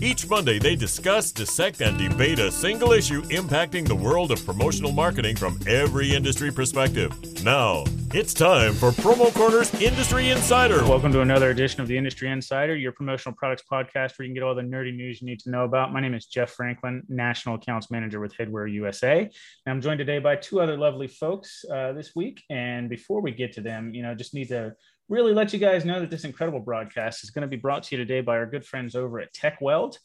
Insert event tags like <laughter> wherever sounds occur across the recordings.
Each Monday, they discuss, dissect, and debate a single issue impacting the world of promotional marketing from every industry perspective. Now, it's time for Promo Corner's Industry Insider. Welcome to another edition of the Industry Insider, your promotional products podcast where you can get all the nerdy news you need to know about. My name is Jeff Franklin, National Accounts Manager with Headwear USA. And I'm joined today by two other lovely folks uh, this week. And before we get to them, you know, just need to really let you guys know that this incredible broadcast is going to be brought to you today by our good friends over at Tekweld.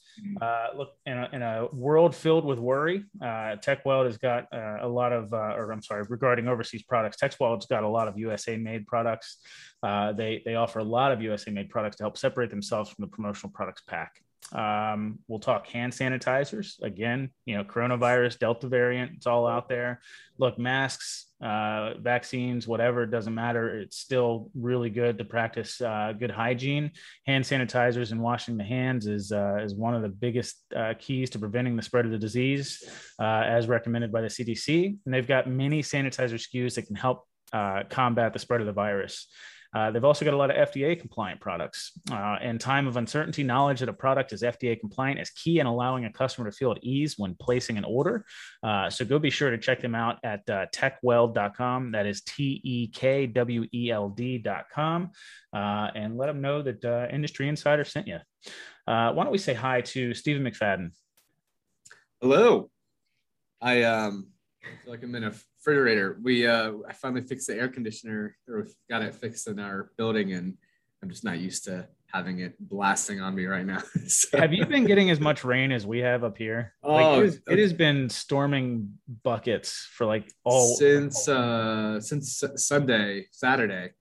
Uh, look, in a, in a, world filled with worry, uh, Tekweld has got uh, a lot of, uh, or I'm sorry, regarding overseas products, Tekweld's got a lot of USA made products. Uh, they, they offer a lot of USA made products to help separate themselves from the promotional products pack. Um, we'll talk hand sanitizers again. You know, coronavirus, Delta variant, it's all out there. Look, masks, uh, vaccines, whatever, it doesn't matter. It's still really good to practice uh, good hygiene. Hand sanitizers and washing the hands is uh, is one of the biggest uh, keys to preventing the spread of the disease, uh, as recommended by the CDC. And they've got many sanitizer SKUs that can help uh, combat the spread of the virus. Uh, they've also got a lot of FDA compliant products. Uh, in time of uncertainty, knowledge that a product is FDA compliant is key in allowing a customer to feel at ease when placing an order. Uh, so go be sure to check them out at uh, tekweld.com. That is T E K W E L D.com. Uh, and let them know that uh, Industry Insider sent you. Uh, why don't we say hi to Stephen McFadden? Hello. I um, feel like I'm in a refrigerator. We uh, I finally fixed the air conditioner, or got it fixed in our building, and I'm just not used to having it blasting on me right now. <laughs> so. Have you been getting as much rain as we have up here? Oh, like it, is, it, has been storming buckets for like all since uh since Sunday, Saturday,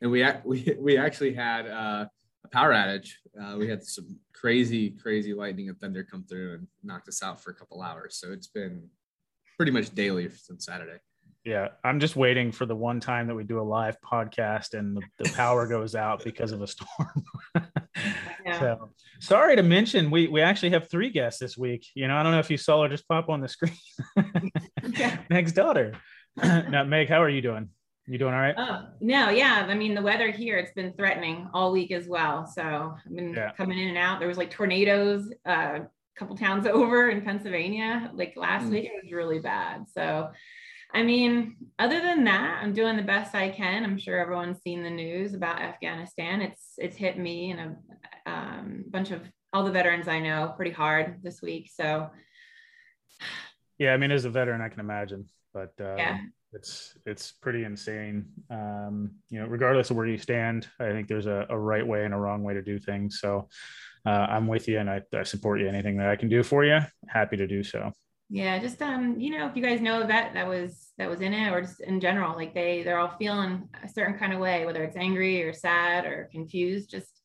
and we <laughs> we we actually had uh, a power outage. Uh, we had some crazy, crazy lightning and thunder come through and knocked us out for a couple hours. So it's been pretty much daily since Saturday. Yeah, I'm just waiting for the one time that we do a live podcast and the, the power goes out because of a storm. <laughs> yeah. So sorry to mention, we we actually have three guests this week. You know, I don't know if you saw her just pop on the screen. <laughs> Meg's daughter. <clears throat> now, Meg, how are you doing? You doing all right? Oh no, yeah. I mean, the weather here it's been threatening all week as well. So I've been yeah. coming in and out. There was like tornadoes uh, couple towns <laughs> over in Pennsylvania. Like last mm. week, it was really bad. So, I mean, other than that, I'm doing the best I can. I'm sure everyone's seen the news about Afghanistan. It's it's hit me and a um, bunch of all the veterans I know pretty hard this week. So, yeah, I mean, as a veteran, I can imagine, but uh, yeah. It's it's pretty insane. Um, you know, regardless of where you stand, I think there's a, a right way and a wrong way to do things. So, uh, I'm with you and I, I support you. Anything that I can do for you, happy to do so. Yeah, just um, you know, if you guys know a vet that was that was in it, or just in general, like they they're all feeling a certain kind of way, whether it's angry or sad or confused, just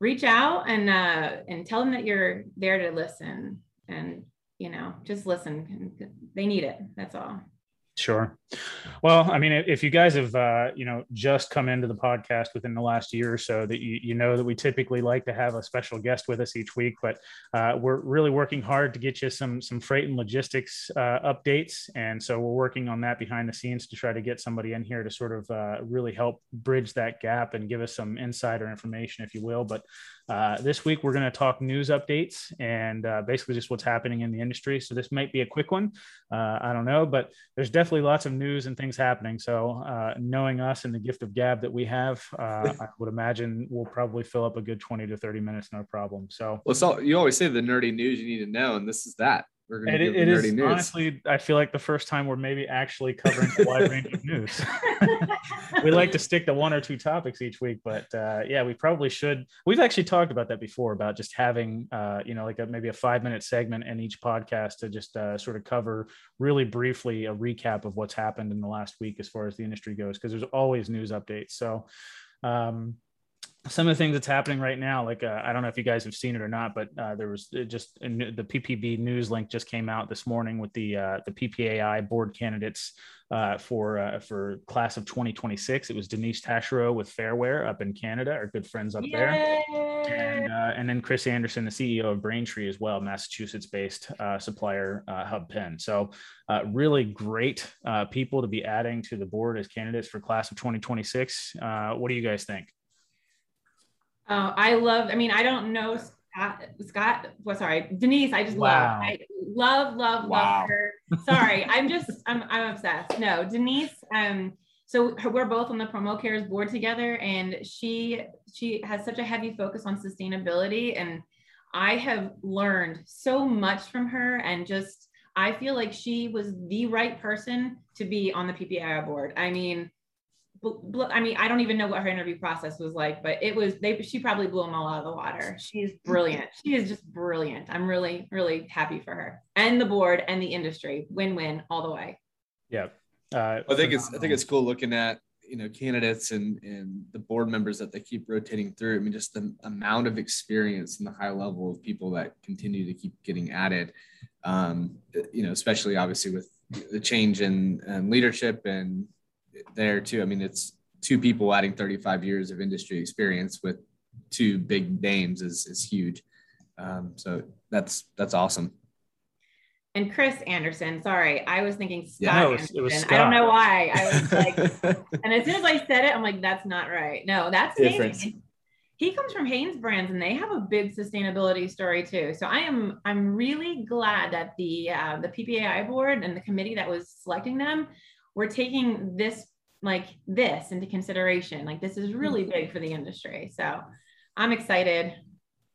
reach out and uh and tell them that you're there to listen and you know just listen they need it that's all Sure. Well, I mean, if you guys have, uh, you know, just come into the podcast within the last year or so, that you, you know that we typically like to have a special guest with us each week, but uh, we're really working hard to get you some some freight and logistics uh, updates, and so we're working on that behind the scenes to try to get somebody in here to sort of uh, really help bridge that gap and give us some insider information, if you will. But uh, this week, we're going to talk news updates and uh, basically just what's happening in the industry. So, this might be a quick one. Uh, I don't know, but there's definitely lots of news and things happening. So, uh, knowing us and the gift of gab that we have, uh, <laughs> I would imagine we'll probably fill up a good 20 to 30 minutes, no problem. So, well, so you always say the nerdy news you need to know, and this is that. We're going to it, it is news. honestly, I feel like the first time we're maybe actually covering a wide range of news. <laughs> <laughs> we like to stick to one or two topics each week, but uh, yeah, we probably should. We've actually talked about that before about just having, uh, you know, like a, maybe a five minute segment in each podcast to just uh, sort of cover really briefly a recap of what's happened in the last week as far as the industry goes, because there's always news updates. So, um, some of the things that's happening right now, like uh, I don't know if you guys have seen it or not, but uh, there was just the PPB news link just came out this morning with the uh, the PPAI board candidates uh, for uh, for class of 2026. It was Denise Taschereau with Fairware up in Canada, our good friends up Yay! there, and, uh, and then Chris Anderson, the CEO of Braintree as well, Massachusetts-based supplier Hub Pen. So really great people to be adding to the board as candidates for class of 2026. what do you guys think? Uh, I love, I mean, I don't know Scott, Scott, well, sorry, Denise, I just wow. love, I love, love, wow. love her. <laughs> Sorry, I'm just, I'm, I'm obsessed. No, Denise, um, so we're both on the promo cares board together and she, she has such a heavy focus on sustainability and I have learned so much from her and just, I feel like she was the right person to be on the PPAI board. I mean, I mean, I don't even know what her interview process was like, but it was they she probably blew them all out of the water. She's brilliant. She is just brilliant. I'm really, really happy for her and the board and the industry. Win-win all the way. Yeah. Uh, I think it's I think it's cool looking at you know candidates and and the board members that they keep rotating through. I mean, just the amount of experience and the high level of people that continue to keep getting added. Um, you know, especially obviously with the change in, in leadership and there too. I mean, it's two people adding 35 years of industry experience with two big names is is huge. Um, so that's that's awesome. And Chris Anderson, sorry, I was thinking Scott yeah, it was, Anderson. It was Scott. I don't know why. I was <laughs> like, and as soon as I said it, I'm like, that's not right. No, that's different. He comes from Hanes Brands, and they have a big sustainability story too. So I am I'm really glad that the uh, the PPAI board and the committee that was selecting them we're taking this like this into consideration. Like this is really mm-hmm. big for the industry. So I'm excited.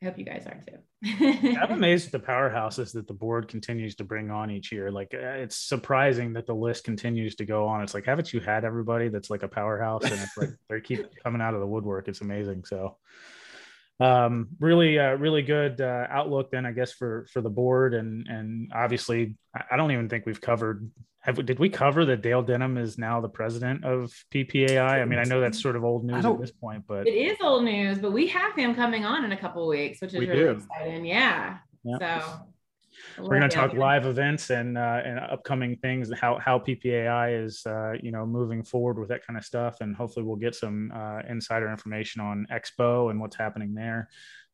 I hope you guys are too. I'm <laughs> amazed at the powerhouses that the board continues to bring on each year. Like uh, it's surprising that the list continues to go on. It's like, haven't you had everybody that's like a powerhouse? And it's like they keep <laughs> coming out of the woodwork. It's amazing. So um, really, uh, really good uh, outlook then, I guess, for for the board. And and obviously, I don't even think we've covered have did we cover that Dale Denham is now the president of PPAI? I mean, I know that's sort of old news at this point, but it is old news. But we have him coming on in a couple weeks, which is really do. exciting. Yeah. So we're going to talk live events and uh, and upcoming things, and how how PPAI is uh, you know moving forward with that kind of stuff, and hopefully we'll get some uh, insider information on Expo and what's happening there,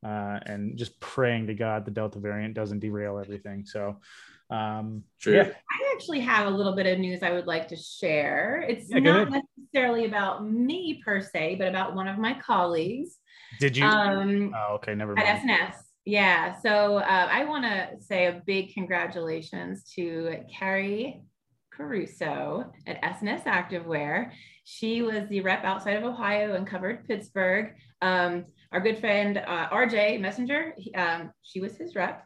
uh, and just praying to God the Delta variant doesn't derail everything. So. Um, True. Yeah. I actually have a little bit of news I would like to share. It's yeah, not necessarily about me per se, but about one of my colleagues. Did you? Um, oh, okay, never mind. At S&S. Yeah. So uh, I want to say a big congratulations to Carrie Caruso at S&S Activewear. She was the rep outside of Ohio and covered Pittsburgh. Um, our good friend uh, RJ Messenger, he, um, she was his rep.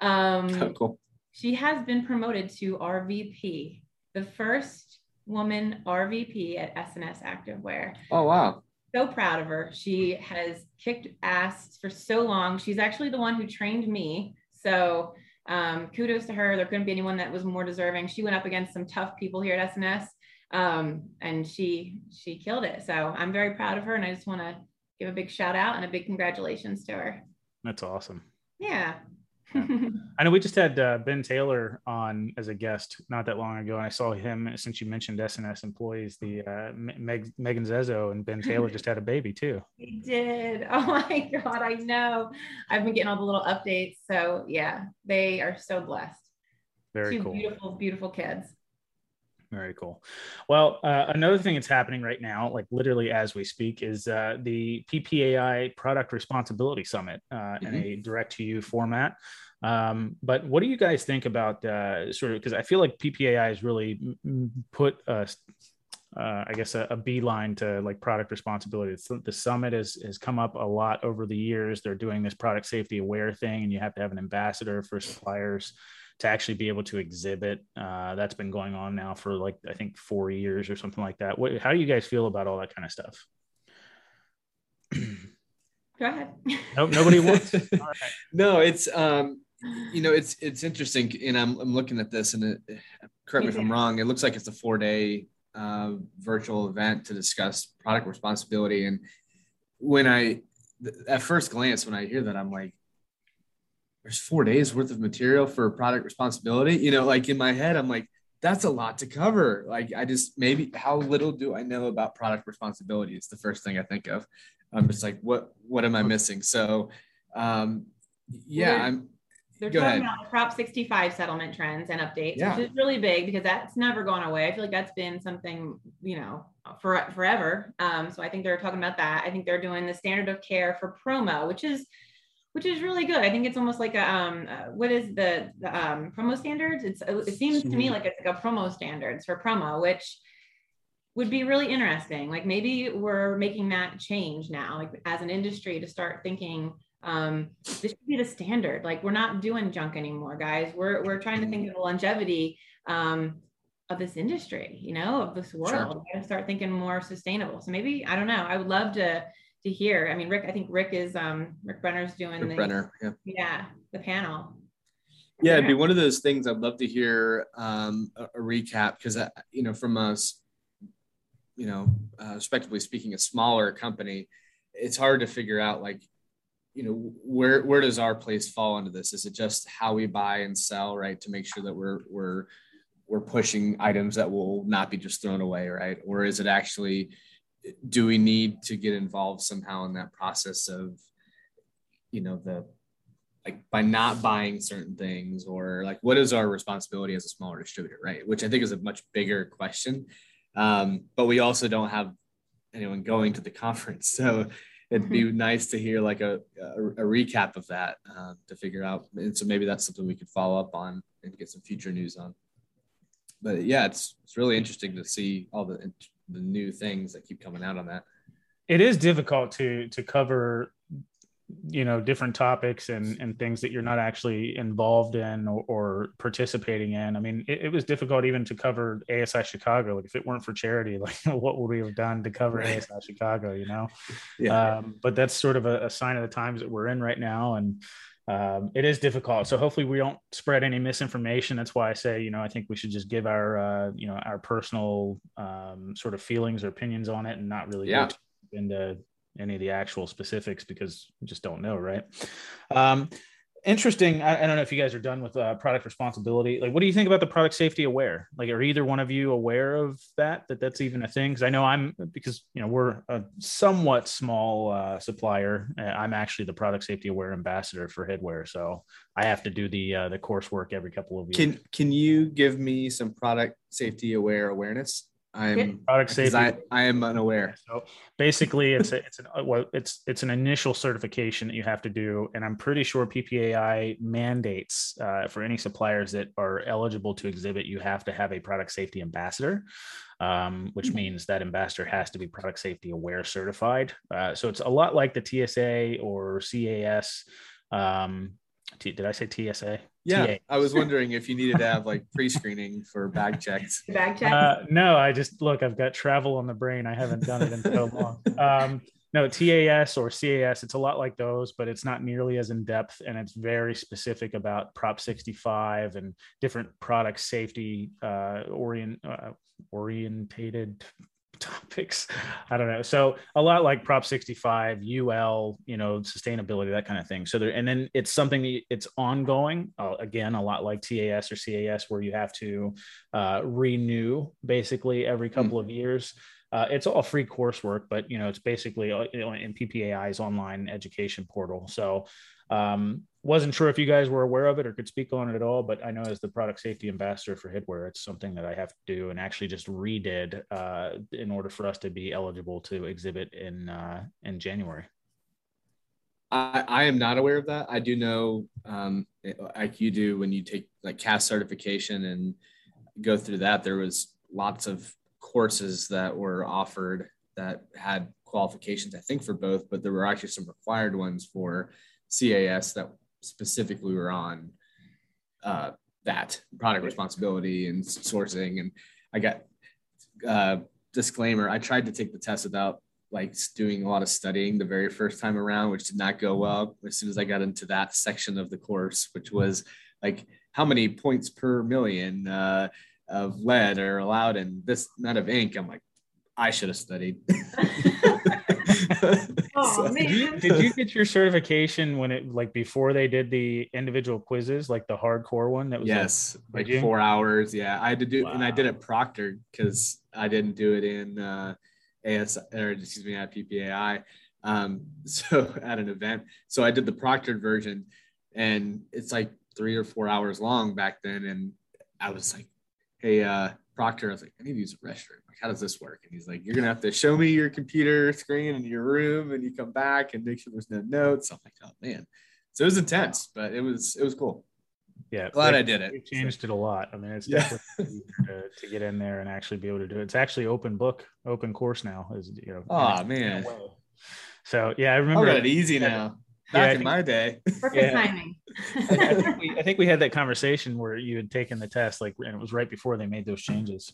Um, oh, cool she has been promoted to RVP, the first woman RVP at S&S Activewear. Oh, wow. So proud of her. She has kicked ass for so long. She's actually the one who trained me. So um, kudos to her. There couldn't be anyone that was more deserving. She went up against some tough people here at S&S, um, and she she killed it. So I'm very proud of her, and I just want to give a big shout out and a big congratulations to her. That's awesome. Yeah. <laughs> I know we just had uh, Ben Taylor on as a guest not that long ago, and I saw him since you mentioned S&S employees. The uh, Meg, Megan Zezo and Ben Taylor just had a baby too. He did. <laughs> Oh my god, I know. I've been getting all the little updates. So yeah, they are so blessed. Very Two cool. Beautiful, beautiful kids. Very cool. Well, uh, another thing that's happening right now, like literally as we speak, is uh, the PPAI Product Responsibility Summit uh, mm-hmm. in a direct to you format. Um, but what do you guys think about uh, sort of because I feel like PPAI has really put a, uh, I guess a, a beeline to like product responsibility. The summit has has come up a lot over the years. They're doing this product safety aware thing, and you have to have an ambassador for suppliers to actually be able to exhibit. Uh, that's been going on now for like I think four years or something like that. What, how do you guys feel about all that kind of stuff? <clears throat> Go ahead. Nope, nobody <laughs> wants. No, it's um, you know, it's it's interesting, and I'm I'm looking at this, and it, correct me if I'm wrong. It looks like it's a four day uh, virtual event to discuss product responsibility, and when I th- at first glance, when I hear that, I'm like, there's four days worth of material for product responsibility. You know, like in my head, I'm like, that's a lot to cover. Like, I just maybe how little do I know about product responsibility? It's the first thing I think of. I'm just like, what what am I missing? So, um, yeah, I'm. They're Go talking ahead. about Prop 65 settlement trends and updates, Yeah. which is really big because that's never gone away. I feel like that's been something, you know, for forever. Um, so I think they're talking about that. I think they're doing the standard of care for promo, which is which is really good. I think it's almost like a um, uh, what is the, the um, promo standards? It's it seems to me Mhm. like it's like a promo standards for promo, which would be really interesting. Like maybe we're making that change now, like as an industry to start thinking um, this should be the standard. Like we're not doing junk anymore, guys. We're we're trying to think of the longevity um, of this industry, you know, of this world. Sure. Start thinking more sustainable. So maybe I don't know. I would love to to hear. I mean, Rick. I think Rick is um, Rick Brenner's doing Rick the Brenner, yeah. yeah the panel. Yeah, it'd be one of those things I'd love to hear um, a, a recap because, you know, from us, you know, uh, respectively speaking, a smaller company, it's hard to figure out like, you know, where where does our place fall into this? Is it just how we buy and sell, right, to make sure that we're we're we're pushing items that will not be just thrown away, right? Or is it actually, do we need to get involved somehow in that process of, you know, the like by not buying certain things or like what is our responsibility as a smaller distributor right? Which i think is a much bigger question. Um, but we also don't have anyone going to the <laughs> conference. So it'd be <laughs> nice to hear like a, a, a recap of that uh, to figure out. And so maybe that's something we could follow up on and get some future news on but yeah it's it's really interesting to see all the the new things that keep coming out on that. It is difficult to to cover you know different topics and and things that you're not actually involved in or, or participating in. I mean it, it, was difficult even to cover asi chicago. Like if it weren't for charity <laughs> like what would we have done to cover right. asi chicago you know? Yeah. um, but that's sort of a, a sign of the times that we're in right now. And um, it is difficult so hopefully we don't spread any misinformation that's why i say you know i think we should just give our uh, you know our personal um, sort of feelings or opinions on it and not really yeah. go into any of the actual specifics because we just don't know, right? Um, interesting. I, I, don't know if you guys are done with uh, product responsibility. Like, what do you think about the product safety aware? Like, are either one of you aware of that? That that's even a thing? Because I know I'm because you know we're a somewhat small uh, supplier. I'm actually the product safety aware ambassador for Headwear, so I have to do the uh, the coursework every couple of years. Can Can you give me some product safety aware awareness? I'm product safety. I, I am unaware. So basically, it's a, it's an well, it's it's an initial certification that you have to do, and I'm pretty sure PPAI mandates uh, for any suppliers that are eligible to exhibit, you have to have a product safety ambassador, um, which means that ambassador has to be product safety aware certified. Uh, so it's a lot like the TSA or CAS. Um, T- did I say TSA? Yeah, TA. I was wondering if you needed to have like pre-screening for bag checks. <laughs> Bag checks. Uh, no, I just look. I've got travel on the brain. I haven't done it in so long. Um, no, TAS or CAS. It's a lot like those, but it's not nearly as in depth, and it's very specific about Prop 65 and different product safety uh, orient uh, orientated topics. I don't know. So a lot like Prop 65, UL, you know, sustainability, that kind of thing. So there, and then it's something that it's ongoing. Uh, again, a lot like TAS or CAS, where you have to uh, renew basically every couple mm. of years. Uh, it's all free coursework, but you know, it's basically in PPAI's online education portal. So um, wasn't sure if you guys were aware of it or could speak on it at all, but I know as the product safety ambassador for Headwear, it's something that I have to do and actually just redid uh, in order for us to be eligible to exhibit in uh, in January. I, I am not aware of that. I do know, um, like you do, when you take like CAS certification and go through that, there was lots of courses that were offered that had qualifications, I think, for both, but there were actually some required ones for CAS that specifically we were on uh, that product responsibility and sourcing. And I got uh, disclaimer: I tried to take the test without like doing a lot of studying the very first time around, which did not go well. As soon as I got into that section of the course, which was like how many points per million uh, of lead are allowed in this amount of ink, I'm like, I should have studied. <laughs> <laughs> oh, so, man. Did you, did you get your certification when it like before they did the individual quizzes, like the hardcore one? That was yes, like, like four hours. Yeah, I had to do, wow. and I did it proctored because I didn't do it in uh, AS or excuse me at PPAI. Um, <laughs> so at an event, so I did the proctored version, and it's like three or four hours long back then, and I was like, "Hey, uh, Proctor," I was like, "I need to use a restroom. Like, how does this work?" And he's like, "You're gonna have to show me your computer screen in your room, and you come back and make sure there's no notes." I'm like, "Oh man," so it was intense, but it was it was cool. Yeah, glad I did it. We changed so. it a lot. I mean, it's yeah. definitely to, to, get in there and actually be able to do it. It's actually open book, open course now. Is you know. Oh man. So yeah, I remember. I got it easy now. Back yeah, in think, my day. Perfect yeah. timing. I, I, think we, I think we had that <laughs> conversation where you had taken the test, like, and it was right before they made those changes.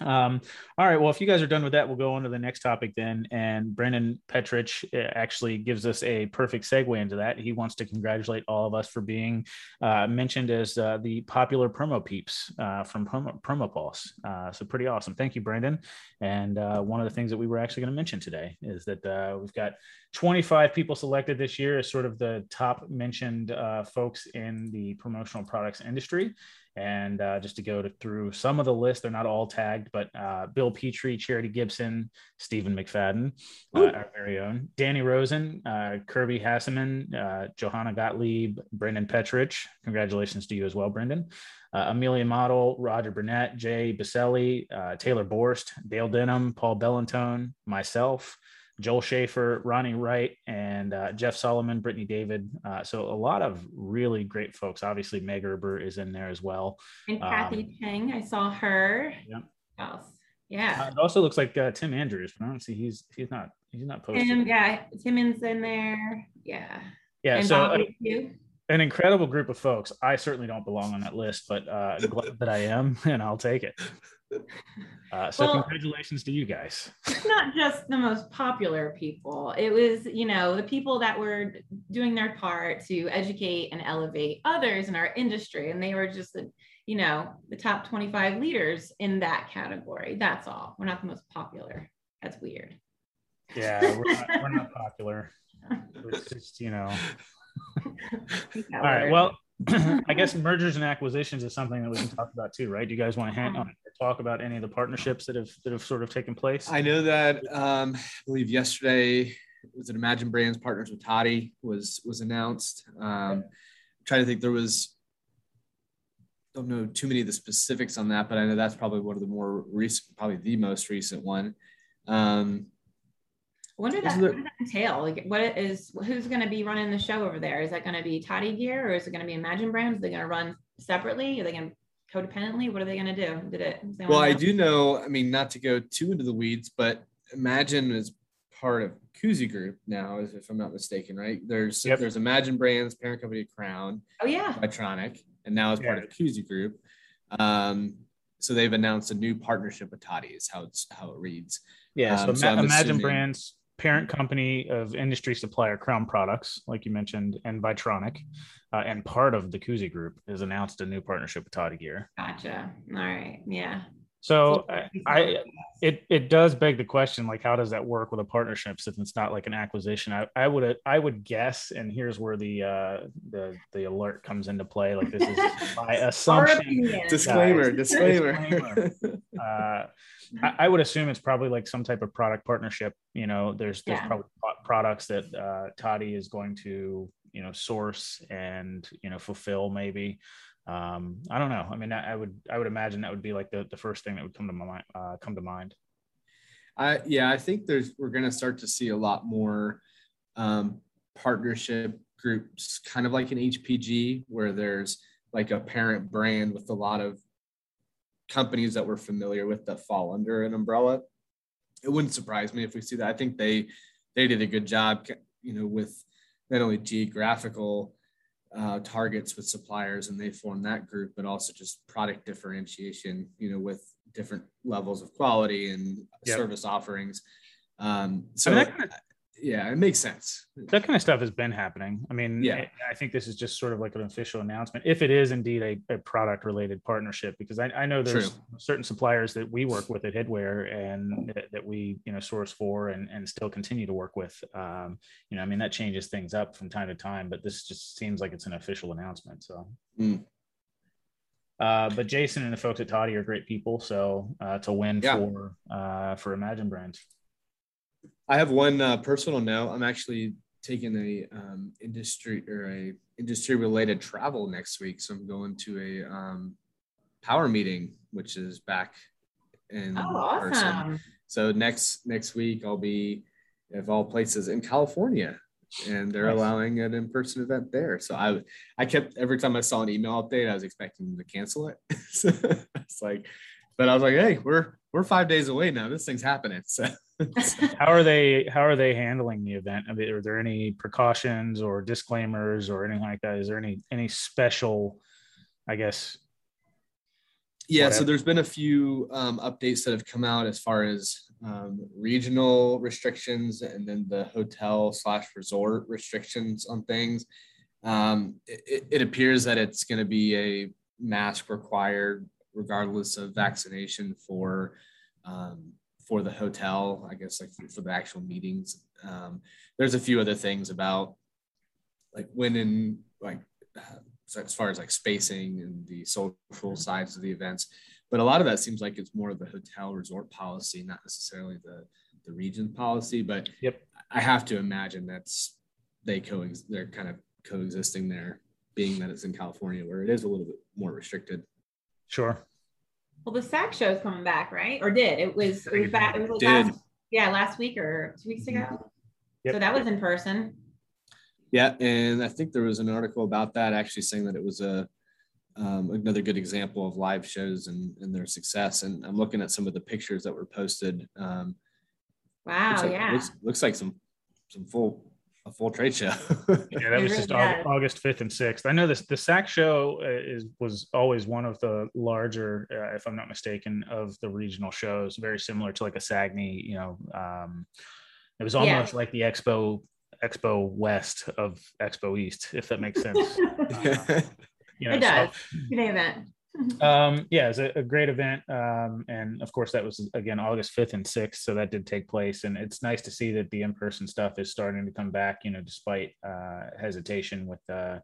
Um, all right. Well, if you guys are done with that, we'll go on to the next topic then. And Brendan Petrich uh, actually gives us a perfect segue into that. He wants to congratulate all of us for being uh, mentioned as uh, the popular promo peeps uh, from Promo, promo Pulse. Uh, so pretty awesome. Thank you, Brendan. And uh, one of the things that we were actually going to mention today is that we've got 25 people selected this year as sort of the top mentioned folks in the promotional products industry. And uh, just to go to, through some of the list, they're not all tagged, but uh, Bill Petrie, Charity Gibson, Stephen McFadden, uh, our very own, Danny Rosen, uh, Kirby Hasseman, uh, Johanna Gottlieb, Brendan Petrich. Congratulations to you as well, Brendan. Uh, Amelia Model, Roger Burnett, Jay Baselli, Taylor Borst, Dale Denham, Paul Bellantone, myself. Joel Schaefer, Ronnie Wright, and uh, Jeff Solomon, Brittany David. Uh, so a lot of really great folks. Obviously, Meg Erber is in there as well. And Kathy um, Cheng, I saw her. Yeah. Else. Yeah. Uh, it also looks like uh, Tim Andrews, but I don't see he's he's not he's not posted. Tim, yeah, Timmons in there. Yeah. Yeah. And so uh, an incredible group of folks. I certainly don't belong on that list, but uh, glad that I am, <laughs> and I'll take it. Uh, so well, congratulations to you guys. It's not just the most popular people. It was, you know, the people that were doing their part to educate and elevate others in our industry. And they were just, the, you know, the top 25 leaders in that category. That's all. We're not the most popular. That's weird. Yeah, we're not, we're not popular. <laughs> It's just, you know. all right. Well, I guess mergers and acquisitions is something that we can talk about too, right? Do you guys want to hand on talk about any of the partnerships that have that have sort of taken place? I know that um, I believe yesterday was it Imagine Brands partners with Toddy was was announced. Um, I'm trying to think there was don't know too many of the specifics on that, but I know that's probably one of the more recent, probably the most recent one. Um, I wonder that, what does that entail? Like, what is who's going to be running the show over there? Is that going to be Toddy Gear or is it going to be Imagine Brands? Are they going to run separately? Are they going to codependently? What are they going to do? Did it? Well, I do know. I mean, not to go too into the weeds, but Imagine is part of Kuzy Group now, if I'm not mistaken, right? There's yep. there's Imagine Brands, parent company Crown. Oh yeah. Electronic, and now as yeah. part of Kuzy Group. Um, so they've announced a new partnership with Toddy. Is how it's how it reads. Yeah. So, um, so Imagine assuming, Brands parent company of industry supplier Crown Products, like you mentioned, and Vitronic, uh, and part of the Kuzy Group has announced a new partnership with Toddy Gear. Gotcha. All right. Yeah. So I, I, it it does beg the question, like, how does that work with a partnership since it's not like an acquisition? I, I would I would guess, and here's where the uh, the the alert comes into play. Like this is <laughs> my assumption. disclaimer, disclaimer. disclaimer. <laughs> uh, I, I, would assume it's probably like some type of product partnership. You know, there's there's yeah. probably products that uh, Toddy is going to you know source and you know fulfill maybe. Um, I don't know. I mean, I, I, would I would imagine that would be like the, the first thing that would come to my mind. Uh, come to mind. I yeah, I think there's we're going to start to see a lot more um, partnership groups, kind of like an HPG, where there's like a parent brand with a lot of companies that we're familiar with that fall under an umbrella. It wouldn't surprise me if we see that. I think they they did a good job, you know, with not only geographical uh, targets with suppliers and they form that group, but also just product differentiation, you know, with different levels of quality and yep. service offerings. Um, so I mean, yeah, it makes sense. That kind of stuff has been happening. I mean, yeah, I think this is just sort of like an official announcement, if it is indeed a, a product related partnership, because I, I know there's True. certain suppliers that we work with at Headwear and that, that, we, you know, source for and, and still continue to work with. Um, you know, I mean, that changes things up from time to time, but this just seems like it's an official announcement. So, mm. uh, but Jason and the folks at Toddy are great people. So uh, to win yeah. for uh, for Imagine Brands. I have one uh, personal note. I'm actually taking a um, industry or a industry related travel next week. So I'm going to a um, power meeting, which is back in oh, awesome. person. So next next week I'll be of all places in California and they're nice. allowing an in-person event there. So I I kept every time I saw an email update, I was expecting them to cancel it. <laughs> so it's like, but I was like, hey, we're we're five days away now. This thing's happening. So <laughs> <laughs> how are they how are they handling the event? I mean, are there any precautions or disclaimers or anything like that? Is there any any special i guess yeah whatever? so there's been a few um, updates that have come out as far as um, regional restrictions and then the hotel slash resort restrictions on things. Um, it, it appears that it's going to be a mask required regardless of vaccination for um, for the hotel, I guess like for, for the actual meetings. Um, there's a few other things about like when in like uh, as far as like spacing and the social sides of the events, but a lot of that seems like it's more of the hotel resort policy, not necessarily the the region policy. But yep, I have to imagine that's they co they're kind of coexisting there, being that it's in California where it is a little bit more restricted. Sure. Well, the SAC show is coming back, right? Or did it was it was back? It was last, yeah, last week or two weeks ago. Yep. So that was in person. Yeah, and I think there was an article about that actually saying that it was a um, another good example of live shows and, and their success. And I'm looking at some of the pictures that were posted. Um, wow, looks like, yeah, looks, looks like some some full a full trade show. <laughs> yeah, that was just August fifth and sixth. I know this. The SAC show uh, is was always one of the larger, uh, if I'm not mistaken, of the regional shows. Very similar to like a SAGNY. You know, um, it was almost yeah. like the Expo Expo West of Expo East, if that makes sense. <laughs> uh, you know, it does. So, Good event. <laughs> um, yeah, it's a, a, great event. Um, and of course, that was again August 5th and 6th. So that did take place. And it's nice to see that the in person stuff is starting to come back, you know, despite uh, hesitation with, uh,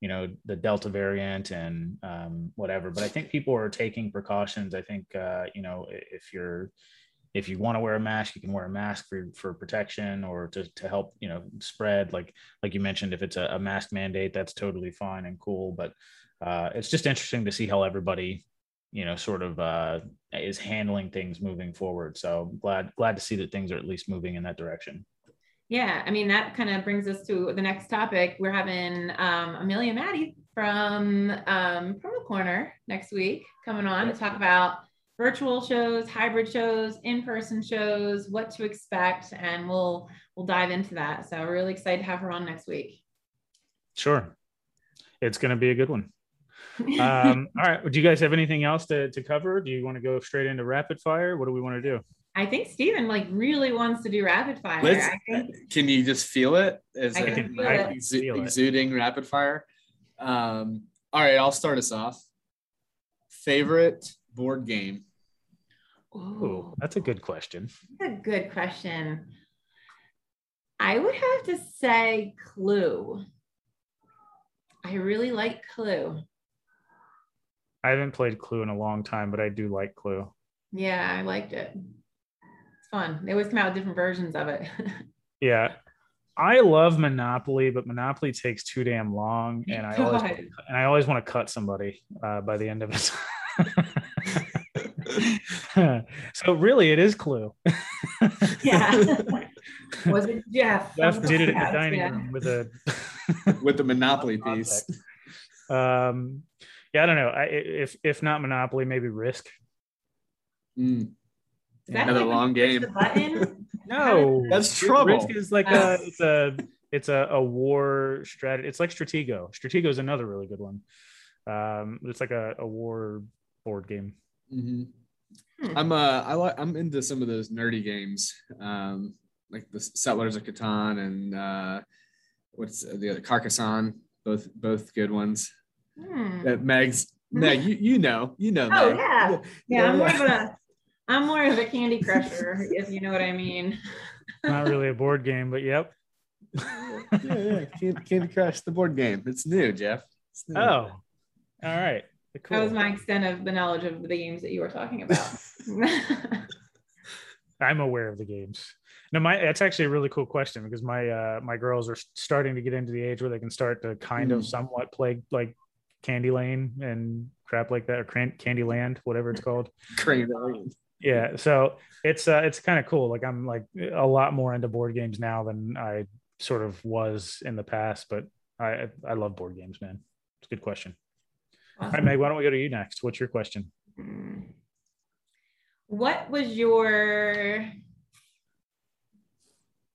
you know, the Delta variant and um, whatever. But I think people are taking precautions. I think, uh, you know, if you're, if you want to wear a mask, you can wear a mask for, for protection or to, to help, you know, spread like, like you mentioned, if it's a, a mask mandate, that's totally fine and cool. But uh, it's just interesting to see how everybody you know sort of uh, is handling things moving forward. So glad glad to see that things are at least moving in that direction. Yeah i mean that kind of brings us to the next topic. We're having um, amelia maddie from um, promo corner next week coming on to talk about virtual shows hybrid shows in-person shows what to expect and we'll we'll dive into that. So really excited to have her on next week. Sure. It's going to be a good one um, <laughs> all right. Do you guys have anything else to, to cover? Do you want to go straight into rapid fire? What do we want to do? I think Steven like really wants to do rapid fire. Think, can you just feel it? Is I can, feel it. Exu- exuding rapid fire? Um, all right, I'll start us off. Favorite board game? Oh, that's a good question. That's a good question. I would have to say Clue. I really like Clue. I haven't played Clue in a long time, but I do like Clue. Yeah, I liked it. It's fun. They always come out with different versions of it. <laughs> yeah. I love Monopoly, but Monopoly takes too damn long, and I always <laughs> and I always want to cut somebody uh, by the end of it. <laughs> so really, it is Clue. yeah. Was it Jeff? Jeff did it at the dining yeah. room with a with the Monopoly piece. Um, yeah, I don't know. I, if if not Monopoly, maybe Risk. Mm. Another like long game. <laughs> no, that's trouble. Risk is like a it's a it's a, a war strategy. It's like Stratego. Stratego is another really good one. Um, it's like a, a war board game. Mm-hmm. Hmm. I'm uh I like I'm into some of those nerdy games. Um, like the Settlers of Catan and uh, what's the other Carcassonne, both both good ones. Hmm. That Meg's Meg, you you know, you know. <laughs> Oh Meg. yeah. yeah, yeah. I'm more of a I'm more of a Candy Crusher, if you know what I mean. Not really a board game, but yep. <laughs> yeah, yeah. Candy, Candy Crush, the board game. It's new, Jeff. It's new. Oh, all right. Cool. That was my extent of the knowledge of the games that you were talking about. <laughs> I'm aware of the games. No, my that's actually a really cool question because my uh my girls are starting to get into the age where they can start to kind mm. of somewhat play like Candy Lane and crap like that or Candy Land, whatever it's called. <laughs> Candy Lane. Yeah, so it's uh it's kind of cool. Like I'm like a lot more into board games now than I sort of was in the past, but I I love board games, man. It's a good question. Awesome. All right, Meg, why don't we go to you next? What's your question? What was your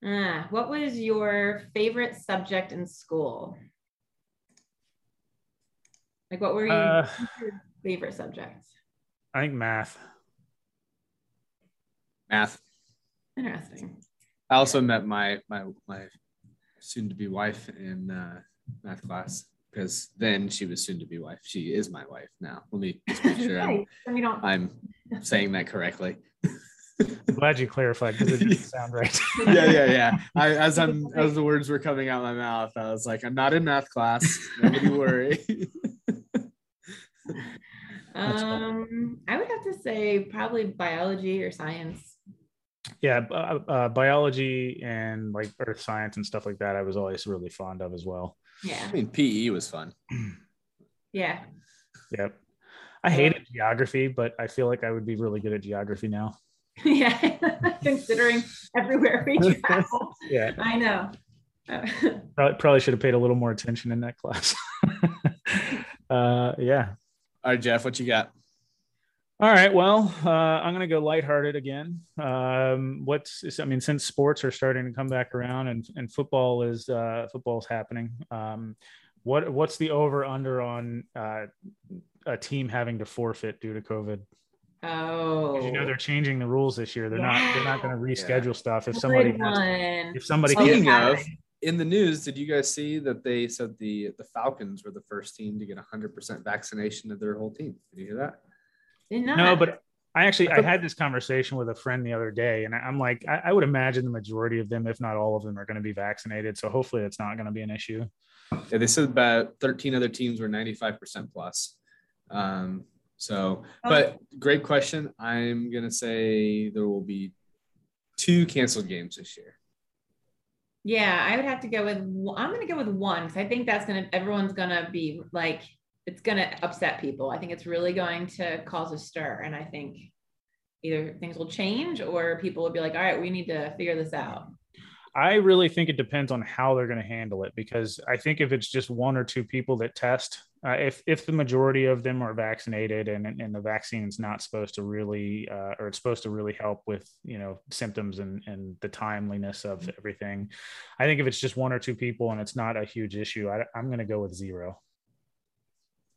uh, what was your favorite subject in school? Like, what were your uh, favorite subjects? I think math. Math. Interesting. I also met my my my soon to be wife in uh, math class because then she was soon to be wife. She is my wife now. Let me just make sure I'm, I'm saying that correctly. I'm glad you clarified because it didn't <laughs> sound right. yeah, yeah, yeah. I, as <laughs> I'm as the words were coming out of my mouth, I was like, I'm not in math class. Nobody worry. <laughs> um, I would have to say probably biology or science. Yeah, uh, uh, biology and like earth science and stuff like that. I was always really fond of as well. Yeah. I mean, PE was fun. <clears throat> yeah. Yep. I hated geography, but I feel like I would be really good at geography now. <laughs> yeah, <laughs> considering everywhere we <laughs> travel. yeah, I know. probably, probably should have paid a little more attention in that class. uh, yeah. All right, Jeff, what you got? All right. Well, uh, I'm going to go lighthearted again. Um, what's I mean, since sports are starting to come back around and, and football is uh, football is happening. Um, what what's the over under on uh, a team having to forfeit due to COVID? Oh, you know they're changing the rules this year. They're yeah. not they're not going to reschedule yeah. stuff if somebody has, if somebody speaking of in the news, did you guys see that they said the the Falcons were the first team to get 100% vaccination of their whole team? Did you hear that? Not. No, but I actually I had this conversation with a friend the other day, and I'm like, I, I would imagine the majority of them, if not all of them, are going to be vaccinated. So hopefully, it's not going to be an issue. Yeah, they said about 13 other teams were 95% plus. Um, so, oh. but great question. I'm going to say there will be two canceled games this year. Yeah, I would have to go with. I'm going to go with one because I think that's going to. Everyone's going to be like it's going to upset people. I think it's really going to cause a stir. And I think either things will change or people will be like, all right, we need to figure this out. I really think it depends on how they're going to handle it because I think if it's just one or two people that test, uh, if if the majority of them are vaccinated and and the vaccine is not supposed to really uh, or it's supposed to really help with you know symptoms and and the timeliness of everything, I think if it's just one or two people and it's not a huge issue, I, I'm going to go with zero.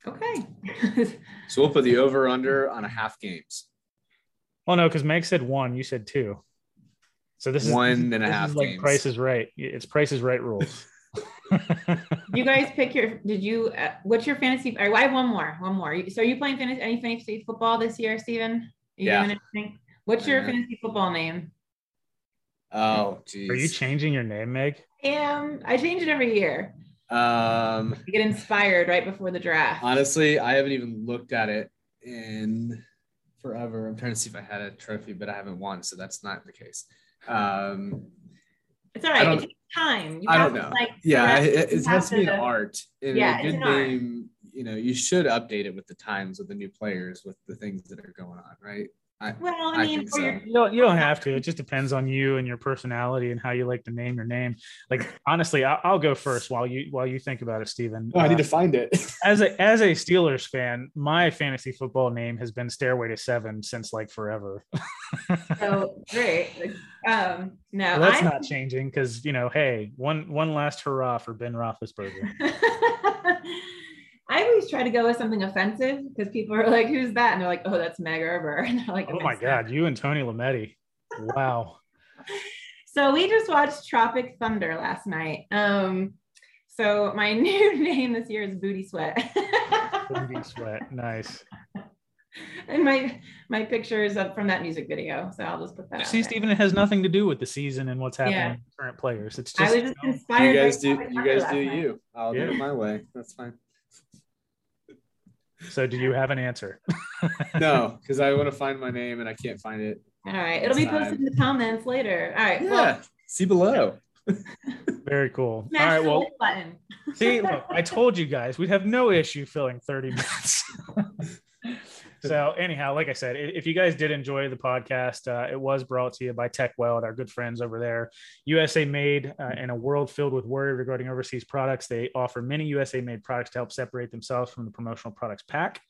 Okay. <laughs> so we'll put the over under on a half games. Oh no, because Meg said one, you said two. So this is one and a half. Is like games. Price is right. It's Price is Right rules. <laughs> you guys pick your. Did you? Uh, what's your fantasy? I have one more. One more. So are you playing fantasy, any fantasy football this year, Stephen? yeah. What's your fantasy football name? Oh, geez. Are you changing your name, Meg? I am. I change it every year. Um, you get inspired right before the draft. Honestly, I haven't even looked at it in forever. I'm trying to see if I had a trophy, but I haven't won, so that's not the case. Um, it's all right. It takes time. You I don't know. Like, yeah, it, it has to be an art. And yeah, a good name, art. you know, you should update it with the times with the new players, with the things that are going on, right? I, well, I, I mean, so. you, don't, you don't have to. It just depends on you and your personality and how you like to name your name. Like <laughs> honestly, I'll, I'll go first while you while you think about it, Stephen. Oh, I need to uh, find it. <laughs> as a as a Steelers fan, my fantasy football name has been Stairway to Seven since like forever. <laughs> so great. Um, no, well, that's I'm... not changing because you know, hey, one one last hurrah for Ben Roethlisberger. I always try to go with something offensive because people are like, "Who's that?" And they're like, "Oh, that's Meg Erber." <laughs> And they're like, "Oh my god, you and Tony Lametti, wow." <laughs> So we just watched Tropic Thunder last night. Um, so my <laughs> new name this year is Booty Sweat. Booty Sweat, nice. And my my picture is up from that music video, so I'll just put that. See, Stephen, it has nothing to do with the season and what's happening yeah. with current players. It's just I was just you inspired. You guys do you guys do you. I'll yeah. do it my way. That's fine. So, do you have an answer? <laughs> no, because I want to find my name and I can't find it. All right, it'll be posted in the comments later. All right. Yeah. Well, see below. <laughs> Very cool. All right. Well, button. see, look, I <laughs> told you guys we'd have no issue filling 30 minutes. So anyhow, like I said, if you guys did enjoy the podcast, uh, it was brought to you by Tekweld, our good friends over there. USA made uh, in a world filled with worry regarding overseas products. They offer many USA made products to help separate themselves from the promotional products pack.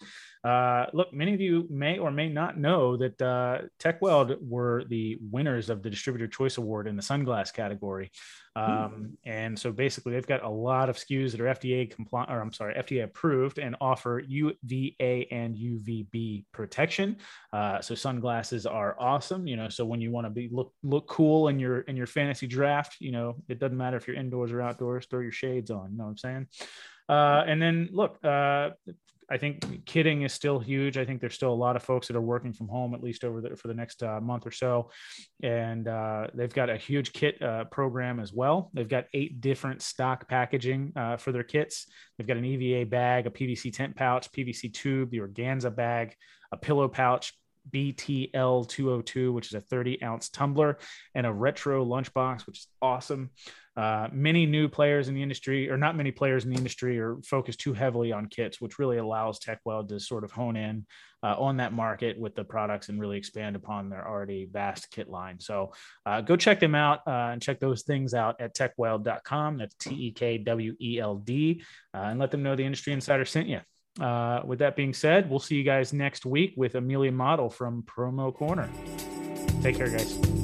Uh, look, many of you may or may not know that uh, Tekweld were the winners of the Distributor Choice Award in the sunglass category. Um, and so basically, they've got a lot of SKUs that are FDA compliant, or I'm sorry, FDA approved and offer UVA and UVB protection. Uh, so sunglasses are awesome. You know, so when you want to be look look cool in your in your fantasy draft, you know, it doesn't matter if you're indoors or outdoors. Throw your shades on. You know what I'm saying? Uh, and then look, uh, I think kitting is still huge. I think there's still a lot of folks that are working from home at least over the, for the next uh, month or so, and uh, they've got a huge kit uh, program as well. They've got eight different stock packaging uh, for their kits. They've got an EVA bag, a PVC tent pouch, PVC tube, the organza bag, a pillow pouch, BTL 202, which is a 30 ounce tumbler, and a retro lunchbox, which is awesome. Uh, many new players in the industry, or not many players in the industry, are focused too heavily on kits, which really allows Tekweld to sort of hone in uh, on that market with the products and really expand upon their already vast kit line. So uh, go check them out uh, and check those things out at tekweld.com. That's T E K W E L D, uh, and let them know the Industry Insider sent you. With that being said, we'll see you guys next week with Amelia Model from Promo Corner. Take care, guys.